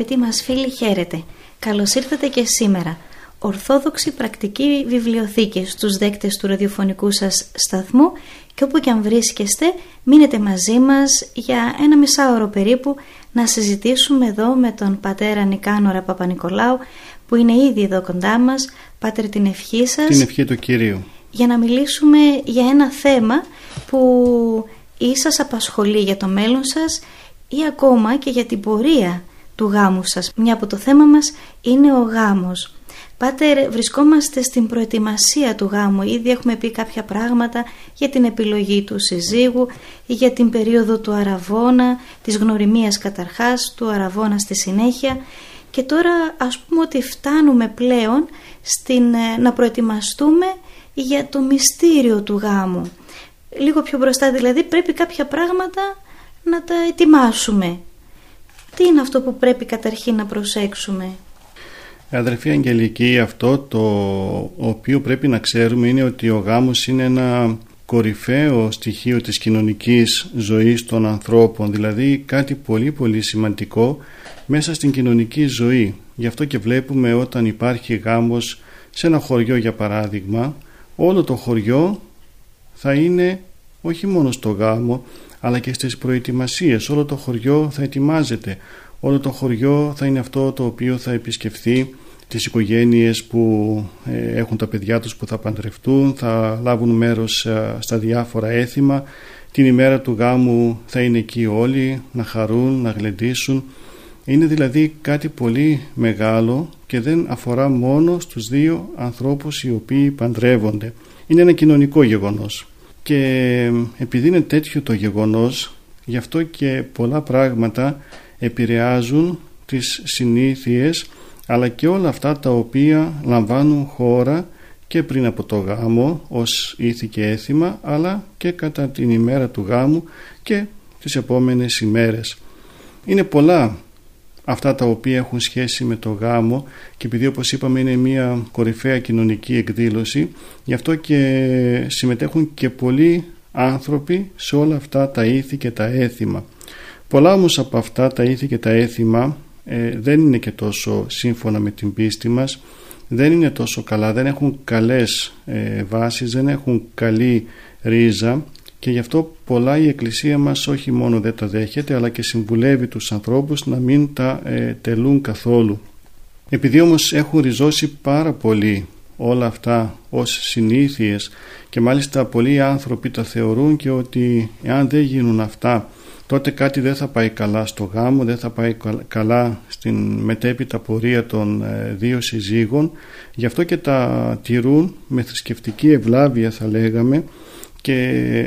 Αγαπητοί μας φίλοι, χαίρετε. Καλώς ήρθατε και σήμερα. Ορθόδοξη πρακτική βιβλιοθήκη στους δέκτες του ραδιοφωνικού σας σταθμού και όπου και αν βρίσκεστε μείνετε μαζί μας για ένα μισάωρο περίπου να συζητήσουμε εδώ με τον πατέρα Νικάνορα Παπα-Νικολάου που είναι ήδη εδώ κοντά μας. Πάτερ την ευχή σας. Την ευχή του Κυρίου. Για να μιλήσουμε για ένα θέμα που ή σας απασχολεί για το μέλλον σας ή ακόμα και για την πορεία του γάμου σας. Μια από το θέμα μας είναι ο γάμος. Πάτερ, βρισκόμαστε στην προετοιμασία του γάμου. Ήδη έχουμε πει κάποια πράγματα για την επιλογή του συζύγου, για την περίοδο του αραβόνα, της γνωριμίας καταρχάς, του αραβόνα στη συνέχεια. Και τώρα ας πούμε ότι φτάνουμε πλέον στην, ε, να προετοιμαστούμε για το μυστήριο του γάμου. Λίγο πιο μπροστά δηλαδή πρέπει κάποια πράγματα να τα ετοιμάσουμε τι είναι αυτό που πρέπει καταρχήν να προσέξουμε; Αδερφή Αγγελική, αυτό το οποίο πρέπει να ξέρουμε είναι ότι ο γάμος είναι ένα κορυφαίο στοιχείο της κοινωνικής ζωής των ανθρώπων, δηλαδή κάτι πολύ πολύ σημαντικό μέσα στην κοινωνική ζωή. Γι' αυτό και βλέπουμε όταν υπάρχει γάμος σε ένα χωριό για παράδειγμα, όλο το χωριό θα είναι όχι μόνο στο γάμο, αλλά και στις προετοιμασίες. Όλο το χωριό θα ετοιμάζεται. Όλο το χωριό θα είναι αυτό το οποίο θα επισκεφθεί τις οικογένειες που ε, έχουν τα παιδιά τους που θα παντρευτούν, θα λάβουν μέρος ε, στα διάφορα έθιμα. Την ημέρα του γάμου θα είναι εκεί όλοι να χαρούν, να γλεντήσουν. Είναι δηλαδή κάτι πολύ μεγάλο και δεν αφορά μόνο στους δύο ανθρώπους οι οποίοι παντρεύονται. Είναι ένα κοινωνικό γεγονός και επειδή είναι τέτοιο το γεγονός γι' αυτό και πολλά πράγματα επηρεάζουν τις συνήθειες αλλά και όλα αυτά τα οποία λαμβάνουν χώρα και πριν από το γάμο ως ήθη και έθιμα αλλά και κατά την ημέρα του γάμου και τις επόμενες ημέρες. Είναι πολλά αυτά τα οποία έχουν σχέση με το γάμο και επειδή όπως είπαμε είναι μια κορυφαία κοινωνική εκδήλωση γι' αυτό και συμμετέχουν και πολλοί άνθρωποι σε όλα αυτά τα ήθη και τα έθιμα. Πολλά όμως από αυτά τα ήθη και τα έθιμα ε, δεν είναι και τόσο σύμφωνα με την πίστη μας δεν είναι τόσο καλά, δεν έχουν καλές ε, βάσεις, δεν έχουν καλή ρίζα και γι' αυτό πολλά η Εκκλησία μας όχι μόνο δεν τα δέχεται αλλά και συμβουλεύει τους ανθρώπους να μην τα ε, τελούν καθόλου. Επειδή όμως έχουν ριζώσει πάρα πολύ όλα αυτά ως συνήθειες και μάλιστα πολλοί άνθρωποι τα θεωρούν και ότι εάν δεν γίνουν αυτά τότε κάτι δεν θα πάει καλά στο γάμο, δεν θα πάει καλά στην μετέπειτα πορεία των ε, δύο συζύγων γι' αυτό και τα τηρούν με θρησκευτική ευλάβεια θα λέγαμε και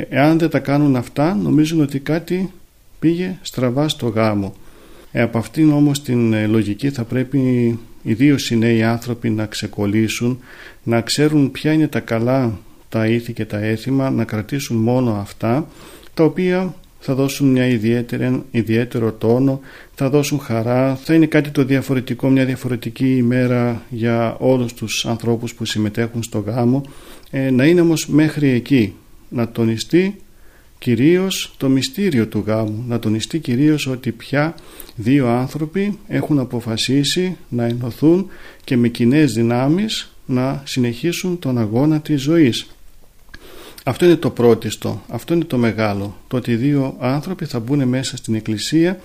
εάν δεν τα κάνουν αυτά νομίζουν ότι κάτι πήγε στραβά στο γάμο. Ε, από αυτήν όμως την ε, λογική θα πρέπει ιδίως οι νέοι άνθρωποι να ξεκολλήσουν, να ξέρουν ποια είναι τα καλά τα ήθη και τα έθιμα, να κρατήσουν μόνο αυτά, τα οποία θα δώσουν μια ιδιαίτερη, ιδιαίτερο τόνο, θα δώσουν χαρά, θα είναι κάτι το διαφορετικό, μια διαφορετική ημέρα για όλους τους ανθρώπους που συμμετέχουν στο γάμο, ε, να είναι όμως μέχρι εκεί, να τονιστεί κυρίως το μυστήριο του γάμου, να τονιστεί κυρίως ότι πια δύο άνθρωποι έχουν αποφασίσει να ενωθούν και με κοινέ δυνάμεις να συνεχίσουν τον αγώνα της ζωής. Αυτό είναι το πρώτιστο, αυτό είναι το μεγάλο, το ότι δύο άνθρωποι θα μπουν μέσα στην Εκκλησία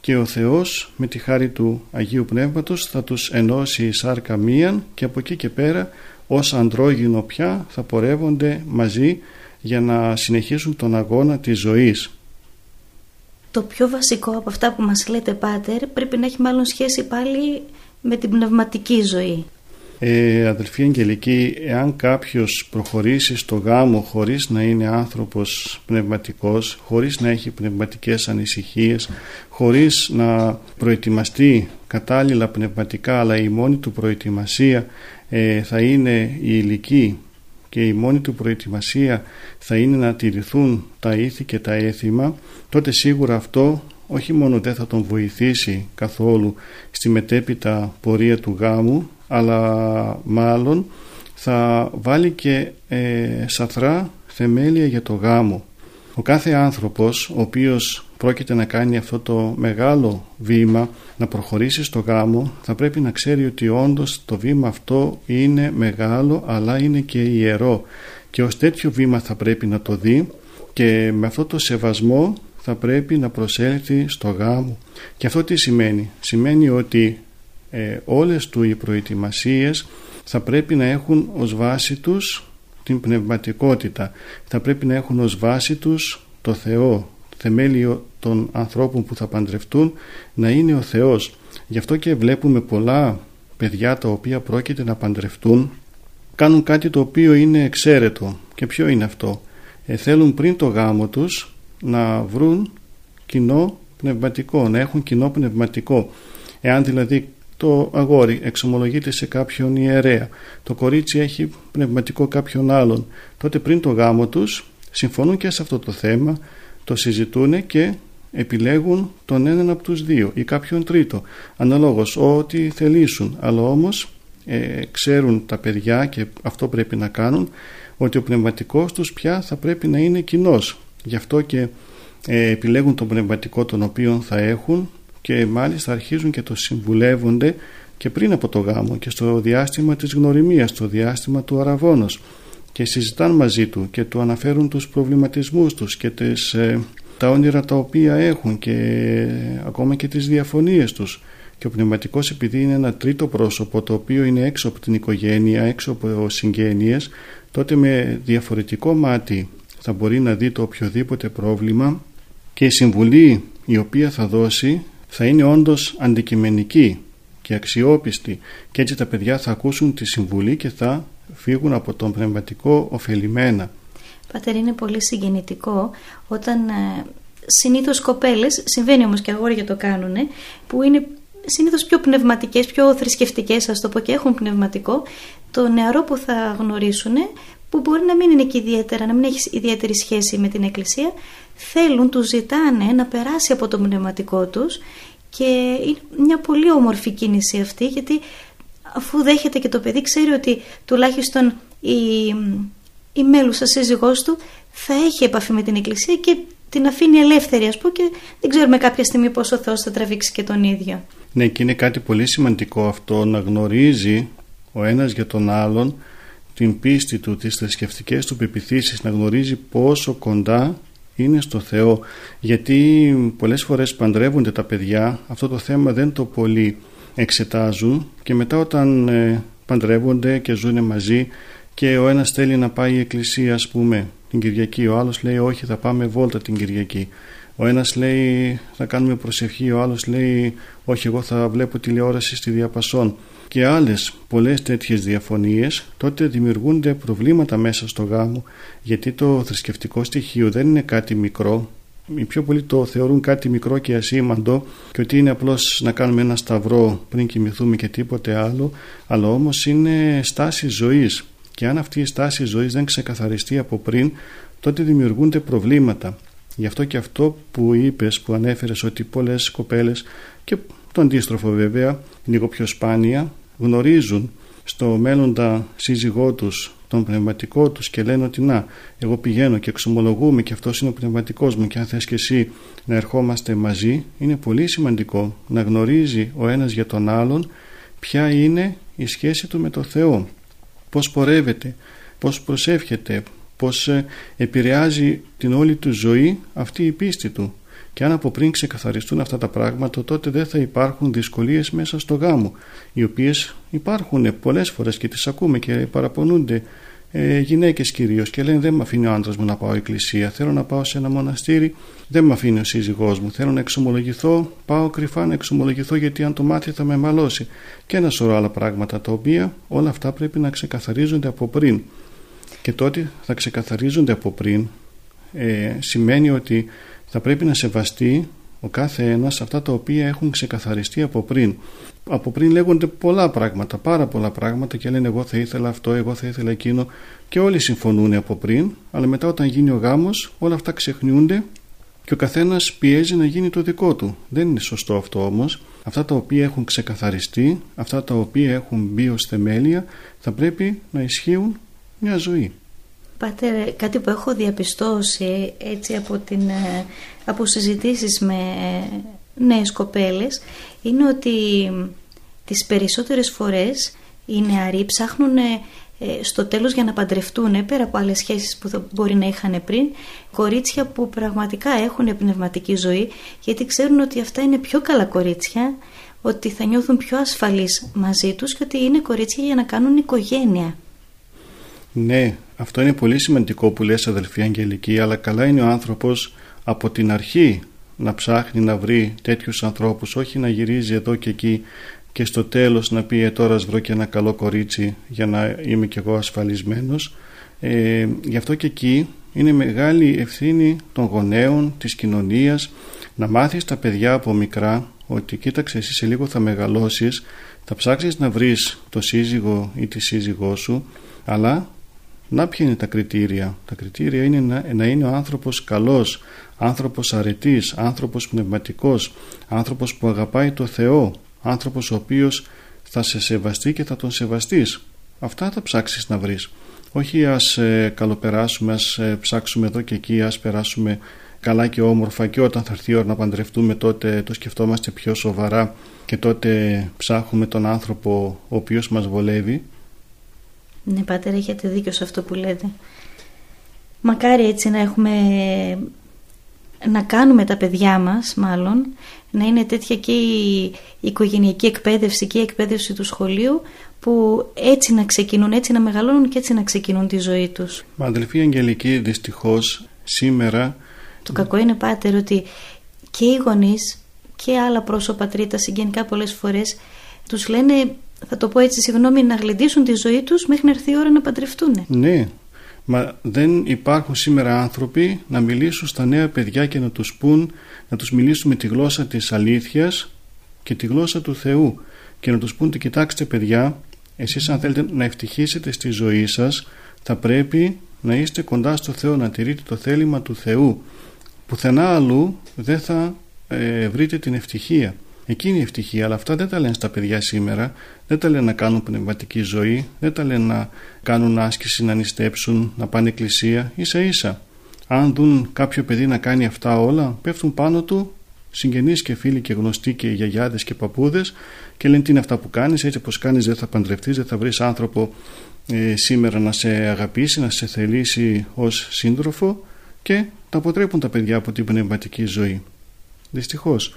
και ο Θεός με τη χάρη του Αγίου Πνεύματος θα τους ενώσει η σάρκα μίαν και από εκεί και πέρα ως αντρόγινο πια θα πορεύονται μαζί για να συνεχίσουν τον αγώνα της ζωής. Το πιο βασικό από αυτά που μας λέτε Πάτερ πρέπει να έχει μάλλον σχέση πάλι με την πνευματική ζωή. Ε, αδελφή Αγγελική, εάν κάποιος προχωρήσει στο γάμο χωρίς να είναι άνθρωπος πνευματικός, χωρίς να έχει πνευματικές ανησυχίες, χωρίς να προετοιμαστεί κατάλληλα πνευματικά, αλλά η μόνη του προετοιμασία ε, θα είναι η ηλική και η μόνη του προετοιμασία θα είναι να τηρηθούν τα ήθη και τα έθιμα, τότε σίγουρα αυτό όχι μόνο δεν θα τον βοηθήσει καθόλου στη μετέπειτα πορεία του γάμου, αλλά μάλλον θα βάλει και ε, σαθρά θεμέλια για το γάμο. Ο κάθε άνθρωπος ο οποίος πρόκειται να κάνει αυτό το μεγάλο βήμα να προχωρήσει στο γάμο θα πρέπει να ξέρει ότι όντως το βήμα αυτό είναι μεγάλο αλλά είναι και ιερό και ως τέτοιο βήμα θα πρέπει να το δει και με αυτό το σεβασμό θα πρέπει να προσέλθει στο γάμο. Και αυτό τι σημαίνει; Σημαίνει ότι ε, όλες του οι προετοιμασίες θα πρέπει να έχουν ως βάση τους την πνευματικότητα. Θα πρέπει να έχουν ως βάση τους το Θεό, θεμέλιο των ανθρώπων που θα παντρευτούν να είναι ο Θεός. Γι' αυτό και βλέπουμε πολλά παιδιά τα οποία πρόκειται να παντρευτούν κάνουν κάτι το οποίο είναι εξαίρετο. Και ποιο είναι αυτό; Ε, θέλουν πριν το γάμο τους να βρουν κοινό πνευματικό, να έχουν κοινό πνευματικό. Εάν δηλαδή το αγόρι εξομολογείται σε κάποιον ιερέα, το κορίτσι έχει πνευματικό κάποιον άλλον, τότε πριν το γάμο τους συμφωνούν και σε αυτό το θέμα, το συζητούν και επιλέγουν τον έναν από τους δύο ή κάποιον τρίτο, αναλόγως ό,τι θελήσουν, αλλά όμως ε, ξέρουν τα παιδιά και αυτό πρέπει να κάνουν, ότι ο πνευματικός τους πια θα πρέπει να είναι κοινός. Γι' αυτό και ε, επιλέγουν τον πνευματικό τον οποίο θα έχουν και μάλιστα αρχίζουν και το συμβουλεύονται και πριν από το γάμο και στο διάστημα της γνωριμίας, στο διάστημα του αραβόνος και συζητάν μαζί του και του αναφέρουν τους προβληματισμούς τους και τις, ε, τα όνειρα τα οποία έχουν και ε, ακόμα και τις διαφωνίες τους. Και ο πνευματικός επειδή είναι ένα τρίτο πρόσωπο το οποίο είναι έξω από την οικογένεια, έξω από συγγένειες τότε με διαφορετικό μάτι θα μπορεί να δει το οποιοδήποτε πρόβλημα και η συμβουλή η οποία θα δώσει θα είναι όντως αντικειμενική και αξιόπιστη. Και έτσι τα παιδιά θα ακούσουν τη συμβουλή και θα φύγουν από τον πνευματικό ωφελημένα. Πάτερ είναι πολύ συγκινητικό όταν ε, συνήθως κοπέλες, συμβαίνει όμως και αγόρια το κάνουν, που είναι συνήθως πιο πνευματικές, πιο θρησκευτικές ας το πω και έχουν πνευματικό, το νεαρό που θα γνωρίσουν που μπορεί να μην είναι και ιδιαίτερα, να μην έχεις ιδιαίτερη σχέση με την Εκκλησία, θέλουν, τους ζητάνε να περάσει από το πνευματικό τους και είναι μια πολύ όμορφη κίνηση αυτή γιατί αφού δέχεται και το παιδί ξέρει ότι τουλάχιστον η, η μέλουσα σύζυγός του θα έχει επαφή με την Εκκλησία και την αφήνει ελεύθερη ας πούμε και δεν ξέρουμε κάποια στιγμή πόσο ο Θεός θα τραβήξει και τον ίδιο. Ναι και είναι κάτι πολύ σημαντικό αυτό να γνωρίζει ο ένας για τον άλλον την πίστη του, τις θρησκευτικές του πεπιθήσεις να γνωρίζει πόσο κοντά είναι στο Θεό γιατί πολλές φορές παντρεύονται τα παιδιά αυτό το θέμα δεν το πολύ εξετάζουν και μετά όταν ε, παντρεύονται και ζουν μαζί και ο ένας θέλει να πάει η εκκλησία ας πούμε την Κυριακή ο άλλος λέει όχι θα πάμε βόλτα την Κυριακή ο ένας λέει θα κάνουμε προσευχή ο άλλος λέει όχι εγώ θα βλέπω τηλεόραση στη διαπασόν και άλλες πολλές τέτοιες διαφωνίες τότε δημιουργούνται προβλήματα μέσα στο γάμο γιατί το θρησκευτικό στοιχείο δεν είναι κάτι μικρό οι πιο πολλοί το θεωρούν κάτι μικρό και ασήμαντο και ότι είναι απλώς να κάνουμε ένα σταυρό πριν κοιμηθούμε και τίποτε άλλο αλλά όμως είναι στάση ζωής. Και αν αυτή η στάση ζωής δεν ξεκαθαριστεί από πριν τότε δημιουργούνται προβλήματα. Γι' αυτό και αυτό που είπες που ανέφερες ότι πολλές κοπέλες και το αντίστροφο βέβαια λίγο πιο σπάνια γνωρίζουν στο μέλλοντα σύζυγό τους τον πνευματικό τους και λένε ότι να εγώ πηγαίνω και εξομολογούμε και αυτός είναι ο πνευματικός μου και αν θες και εσύ να ερχόμαστε μαζί είναι πολύ σημαντικό να γνωρίζει ο ένας για τον άλλον ποια είναι η σχέση του με το Θεό πώς πορεύεται, πώς προσεύχεται πως ε, επηρεάζει την όλη του ζωή αυτή η πίστη του. Και αν από πριν ξεκαθαριστούν αυτά τα πράγματα, τότε δεν θα υπάρχουν δυσκολίες μέσα στο γάμο, οι οποίες υπάρχουν πολλές φορές και τις ακούμε και παραπονούνται ε, γυναίκες κυρίως και λένε δεν με αφήνει ο άντρας μου να πάω εκκλησία. Θέλω να πάω σε ένα μοναστήρι, δεν με αφήνει ο σύζυγός μου. Θέλω να εξομολογηθώ, πάω κρυφά να εξομολογηθώ γιατί αν το μάθει θα με μαλώσει. Και ένα σωρό άλλα πράγματα τα οποία όλα αυτά πρέπει να ξεκαθαρίζονται από πριν. Και τότε θα ξεκαθαρίζονται από πριν ε, σημαίνει ότι θα πρέπει να σεβαστεί ο κάθε ένας αυτά τα οποία έχουν ξεκαθαριστεί από πριν. Από πριν λέγονται πολλά πράγματα, πάρα πολλά πράγματα και λένε εγώ θα ήθελα αυτό, εγώ θα ήθελα εκείνο και όλοι συμφωνούν από πριν, αλλά μετά όταν γίνει ο γάμος όλα αυτά ξεχνιούνται και ο καθένας πιέζει να γίνει το δικό του. Δεν είναι σωστό αυτό όμως. Αυτά τα οποία έχουν ξεκαθαριστεί, αυτά τα οποία έχουν μπει ως θεμέλια θα πρέπει να ισχύουν μια ζωή. Πάτερ, κάτι που έχω διαπιστώσει έτσι από, την, ε, από συζητήσεις με ε, νέες κοπέλες είναι ότι τις περισσότερες φορές οι νεαροί ψάχνουν ε, στο τέλος για να παντρευτούν πέρα από άλλες σχέσεις που θα μπορεί να είχαν πριν κορίτσια που πραγματικά έχουν πνευματική ζωή γιατί ξέρουν ότι αυτά είναι πιο καλά κορίτσια ότι θα νιώθουν πιο ασφαλείς μαζί τους και ότι είναι κορίτσια για να κάνουν οικογένεια. Ναι, αυτό είναι πολύ σημαντικό που λες αδελφή Αγγελική, αλλά καλά είναι ο άνθρωπος από την αρχή να ψάχνει να βρει τέτοιους ανθρώπους, όχι να γυρίζει εδώ και εκεί και στο τέλος να πει ε, τώρα βρω και ένα καλό κορίτσι για να είμαι κι εγώ ασφαλισμένος. Ε, γι' αυτό και εκεί είναι μεγάλη ευθύνη των γονέων, της κοινωνίας, να μάθεις τα παιδιά από μικρά ότι κοίταξε εσύ σε λίγο θα μεγαλώσεις, θα ψάξεις να βρεις το σύζυγο ή τη σύζυγό σου, αλλά να ποια είναι τα κριτήρια; Τα κριτήρια είναι να, να είναι ο άνθρωπος καλός, άνθρωπος αρετής, άνθρωπος πνευματικός, άνθρωπος που αγαπάει το Θεό, άνθρωπος ο οποίος θα σε σεβαστεί και θα τον σεβαστείς. Αυτά θα ψάξεις να βρεις. Όχι ας ε, καλοπεράσουμε, ας ε, ψάξουμε εδώ και εκεί, ας περάσουμε καλά και όμορφα και όταν θα έρθει η ώρα να παντρευτούμε τότε το σκεφτόμαστε πιο σοβαρά και τότε ψάχνουμε τον άνθρωπο ο οποίος μας βολεύει ναι, πάτερ, έχετε δίκιο σε αυτό που λέτε. Μακάρι έτσι να έχουμε να κάνουμε τα παιδιά μας μάλλον να είναι τέτοια και η οικογενειακή εκπαίδευση και η εκπαίδευση του σχολείου που έτσι να ξεκινούν, έτσι να μεγαλώνουν και έτσι να ξεκινούν τη ζωή τους. Μα αδελφή Αγγελική δυστυχώς σήμερα... Το κακό είναι πάτερ ότι και οι γονείς και άλλα πρόσωπα τρίτα συγγενικά πολλές φορές τους λένε θα το πω έτσι συγγνώμη, να γλεντήσουν τη ζωή τους μέχρι να έρθει η ώρα να παντρευτούν. Ναι, μα δεν υπάρχουν σήμερα άνθρωποι να μιλήσουν στα νέα παιδιά και να τους πούν, να τους μιλήσουν με τη γλώσσα της αλήθειας και τη γλώσσα του Θεού και να τους πούν ότι κοιτάξτε παιδιά, εσείς αν θέλετε να ευτυχίσετε στη ζωή σας θα πρέπει να είστε κοντά στο Θεό, να τηρείτε το θέλημα του Θεού. Πουθενά αλλού δεν θα ε, βρείτε την ευτυχία. Εκείνη η ευτυχία, αλλά αυτά δεν τα λένε στα παιδιά σήμερα, δεν τα λένε να κάνουν πνευματική ζωή, δεν τα λένε να κάνουν άσκηση, να νηστέψουν, να πάνε εκκλησία, ίσα ίσα. Αν δουν κάποιο παιδί να κάνει αυτά όλα, πέφτουν πάνω του συγγενείς και φίλοι και γνωστοί και γιαγιάδες και παππούδες και λένε τι είναι αυτά που κάνεις, έτσι πως κάνεις δεν θα παντρευτείς, δεν θα βρεις άνθρωπο ε, σήμερα να σε αγαπήσει, να σε θελήσει ως σύντροφο και τα αποτρέπουν τα παιδιά από την πνευματική ζωή. Δυστυχώς.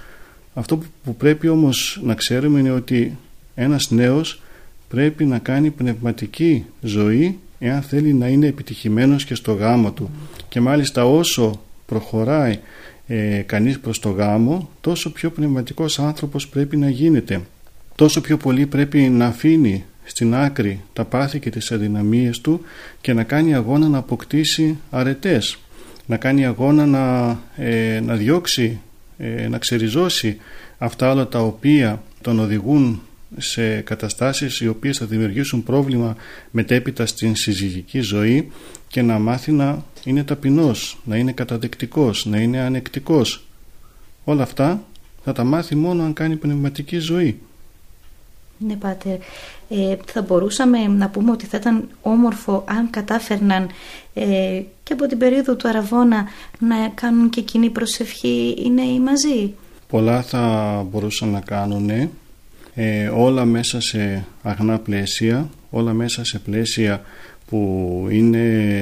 Αυτό που πρέπει όμως να ξέρουμε είναι ότι ένας νέος πρέπει να κάνει πνευματική ζωή εάν θέλει να είναι επιτυχημένος και στο γάμο του. Και μάλιστα όσο προχωράει ε, κανείς προς το γάμο τόσο πιο πνευματικός άνθρωπος πρέπει να γίνεται. Τόσο πιο πολύ πρέπει να αφήνει στην άκρη τα πάθη και τις αδυναμίες του και να κάνει αγώνα να αποκτήσει αρετές. Να κάνει αγώνα να, ε, να διώξει ε, να ξεριζώσει αυτά όλα τα οποία τον οδηγούν σε καταστάσεις οι οποίες θα δημιουργήσουν πρόβλημα μετέπειτα στην συζυγική ζωή και να μάθει να είναι ταπεινός, να είναι καταδεκτικός, να είναι ανεκτικός. Όλα αυτά θα τα μάθει μόνο αν κάνει πνευματική ζωή. Ναι, Πάτερ. Ε, θα μπορούσαμε να πούμε ότι θα ήταν όμορφο αν κατάφερναν ε, και από την περίοδο του Αραβώνα να κάνουν και κοινή προσευχή οι νέοι μαζί; Πολλά θα μπορούσαν να κάνουν ε, όλα μέσα σε αγνά πλαίσια, όλα μέσα σε πλαίσια που είναι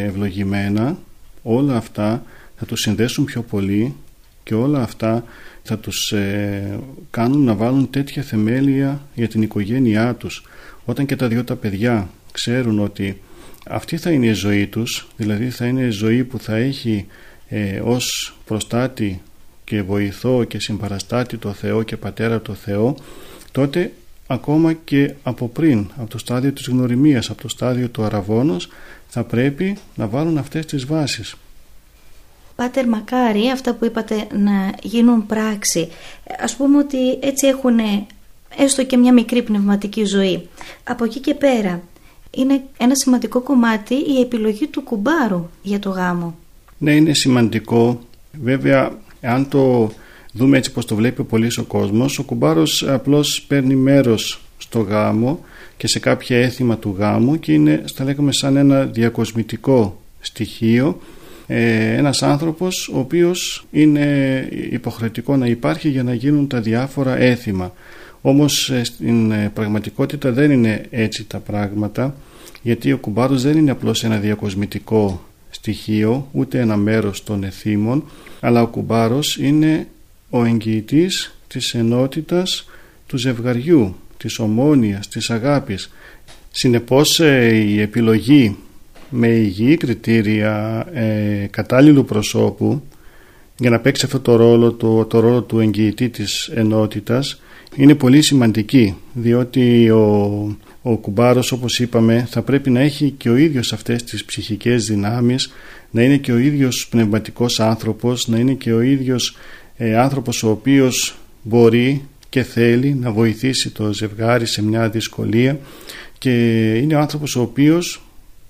ευλογημένα όλα αυτά θα τους συνδέσουν πιο πολύ και όλα αυτά θα τους ε, κάνουν να βάλουν τέτοια θεμέλια για την οικογένειά τους όταν και τα δυο τα παιδιά ξέρουν ότι αυτή θα είναι η ζωή τους δηλαδή θα είναι η ζωή που θα έχει ε, ως προστάτη και βοηθό και συμπαραστάτη το Θεό και Πατέρα το Θεό τότε ακόμα και από πριν από το στάδιο της γνωριμίας από το στάδιο του αραβόνος θα πρέπει να βάλουν αυτές τις βάσεις. Πάτερ μακάρι αυτά που είπατε να γίνουν πράξη ας πούμε ότι έτσι έχουν έστω και μια μικρή πνευματική ζωή. Από εκεί και πέρα είναι ένα σημαντικό κομμάτι η επιλογή του κουμπάρου για το γάμο. Ναι είναι σημαντικό. Βέβαια αν το δούμε έτσι πως το βλέπει πολύς ο κόσμος ο κουμπάρος απλώς παίρνει μέρος στο γάμο και σε κάποια έθιμα του γάμου και είναι θα λέγαμε σαν ένα διακοσμητικό στοιχείο. Ε, ένας άνθρωπος ο οποίος είναι υποχρεωτικό να υπάρχει για να γίνουν τα διάφορα έθιμα όμως ε, στην ε, πραγματικότητα δεν είναι έτσι τα πράγματα γιατί ο κουμπάρος δεν είναι απλώς ένα διακοσμητικό στοιχείο ούτε ένα μέρος των εθήμων αλλά ο κουμπάρος είναι ο εγγυητής της ενότητας του ζευγαριού, της ομόνοιας, της αγάπης. Συνεπώς ε, η επιλογή με υγιή κριτήρια ε, κατάλληλου προσώπου για να παίξει αυτό το ρόλο, το, το ρόλο του εγγυητή της ενότητας είναι πολύ σημαντική διότι ο, ο κουμπάρος όπως είπαμε θα πρέπει να έχει και ο ίδιος αυτές τις ψυχικές δυνάμεις να είναι και ο ίδιος πνευματικός άνθρωπος να είναι και ο ίδιος ε, άνθρωπος ο οποίος μπορεί και θέλει να βοηθήσει το ζευγάρι σε μια δυσκολία. Και είναι ο άνθρωπος ο οποίος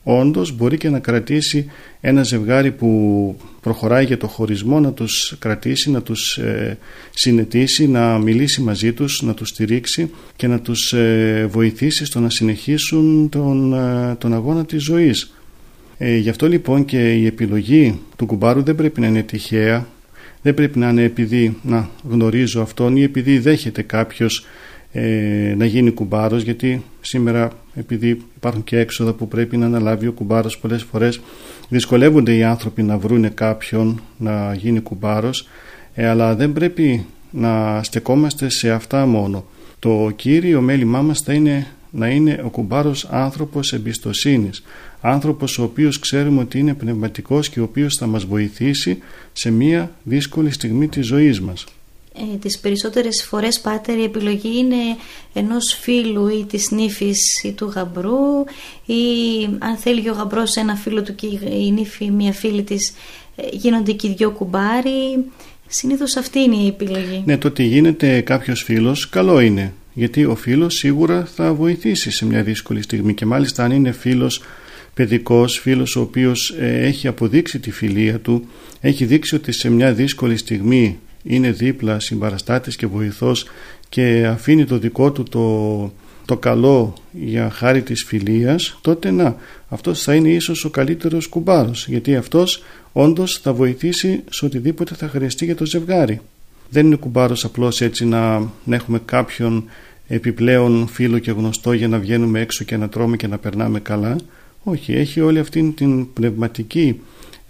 όντως μπορεί και να κρατήσει ένα ζευγάρι που προχωράει για το χωρισμό να τους κρατήσει, να τους ε, συνετίσει, να μιλήσει μαζί τους, να τους στηρίξει και να τους ε, βοηθήσει στο να συνεχίσουν τον, ε, τον αγώνα της ζωής. Ε, γι' αυτό λοιπόν και η επιλογή του κουμπάρου δεν πρέπει να είναι τυχαία, δεν πρέπει να είναι επειδή να γνωρίζω αυτόν ή επειδή δέχεται κάποιος ε, να γίνει κουμπάρος γιατί σήμερα επειδή υπάρχουν και έξοδα που πρέπει να αναλάβει ο κουμπάρος πολλές φορές δυσκολεύονται οι άνθρωποι να βρούνε κάποιον να γίνει κουμπάρος ε, αλλά δεν πρέπει να στεκόμαστε σε αυτά μόνο. Το κύριο μέλημά μας θα είναι να είναι ο κουμπάρος άνθρωπος εμπιστοσύνης άνθρωπος ο οποίος ξέρουμε ότι είναι πνευματικός και ο οποίος θα μας βοηθήσει σε μια δύσκολη στιγμή της ζωής μας. Ε, τις περισσότερες φορές πάτερ η επιλογή είναι ενός φίλου ή της νύφης ή του γαμπρού ή αν θέλει ο γαμπρός ένα φίλο του και η νύφη μια φίλη της ε, γίνονται και οι δυο κουμπάρι συνήθως αυτή είναι η επιλογή. Ναι το ότι γίνεται κάποιος φίλος καλό είναι γιατί ο φίλος σίγουρα θα βοηθήσει σε μια δύσκολη στιγμή και μάλιστα αν είναι φίλος παιδικός, φίλος ο οποίος ε, έχει αποδείξει τη φιλία του έχει δείξει ότι σε μια δύσκολη στιγμή είναι δίπλα συμπαραστάτης και βοηθός και αφήνει το δικό του το, το καλό για χάρη της φιλίας τότε να, αυτός θα είναι ίσως ο καλύτερος κουμπάρος γιατί αυτός όντως θα βοηθήσει σε οτιδήποτε θα χρειαστεί για το ζευγάρι. Δεν είναι κουμπάρος απλώς έτσι να, να έχουμε κάποιον επιπλέον φίλο και γνωστό για να βγαίνουμε έξω και να τρώμε και να περνάμε καλά. Όχι, έχει όλη αυτή την πνευματική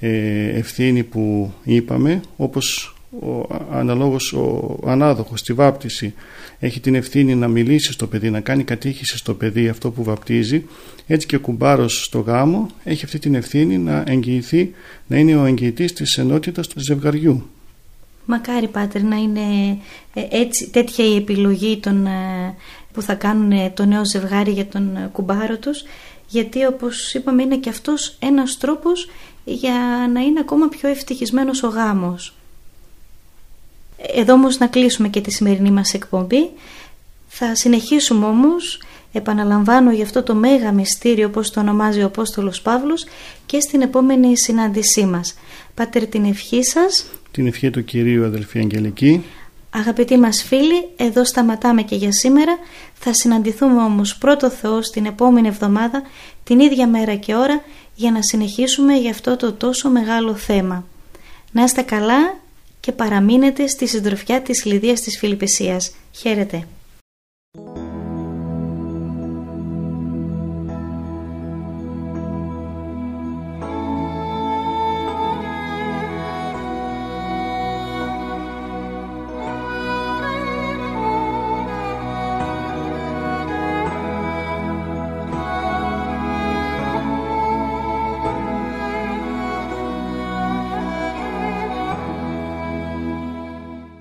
ε, ευθύνη που είπαμε όπως ο αναλόγως ο ανάδοχος στη βάπτιση έχει την ευθύνη να μιλήσει στο παιδί, να κάνει κατήχηση στο παιδί αυτό που βαπτίζει. Έτσι και ο κουμπάρος στο γάμο έχει αυτή την ευθύνη να εγγυηθεί να είναι ο εγγυητής της ενότητας του ζευγαριού. Μακάρι Πάτερ να είναι ε, έτσι, τέτοια η επιλογή των, ε, που θα κάνουν το νέο ζευγάρι για τον κουμπάρο τους. Γιατί όπως είπαμε είναι και αυτός ένας τρόπος για να είναι ακόμα πιο ευτυχισμένος ο γάμος. Εδώ όμως να κλείσουμε και τη σημερινή μας εκπομπή. Θα συνεχίσουμε όμως, επαναλαμβάνω για αυτό το μέγα μυστήριο όπως το ονομάζει ο Απόστολος Παύλος και στην επόμενη συνάντησή μας. Πάτερ την ευχή σας. Την ευχή του Κυρίου αδελφή Αγγελική. Αγαπητοί μας φίλοι, εδώ σταματάμε και για σήμερα. Θα συναντηθούμε όμως πρώτο Θεός την επόμενη εβδομάδα, την ίδια μέρα και ώρα, για να συνεχίσουμε για αυτό το τόσο μεγάλο θέμα. Να είστε καλά και παραμείνετε στη συντροφιά της Λιδίας της Φιλιππεσίας. Χαίρετε!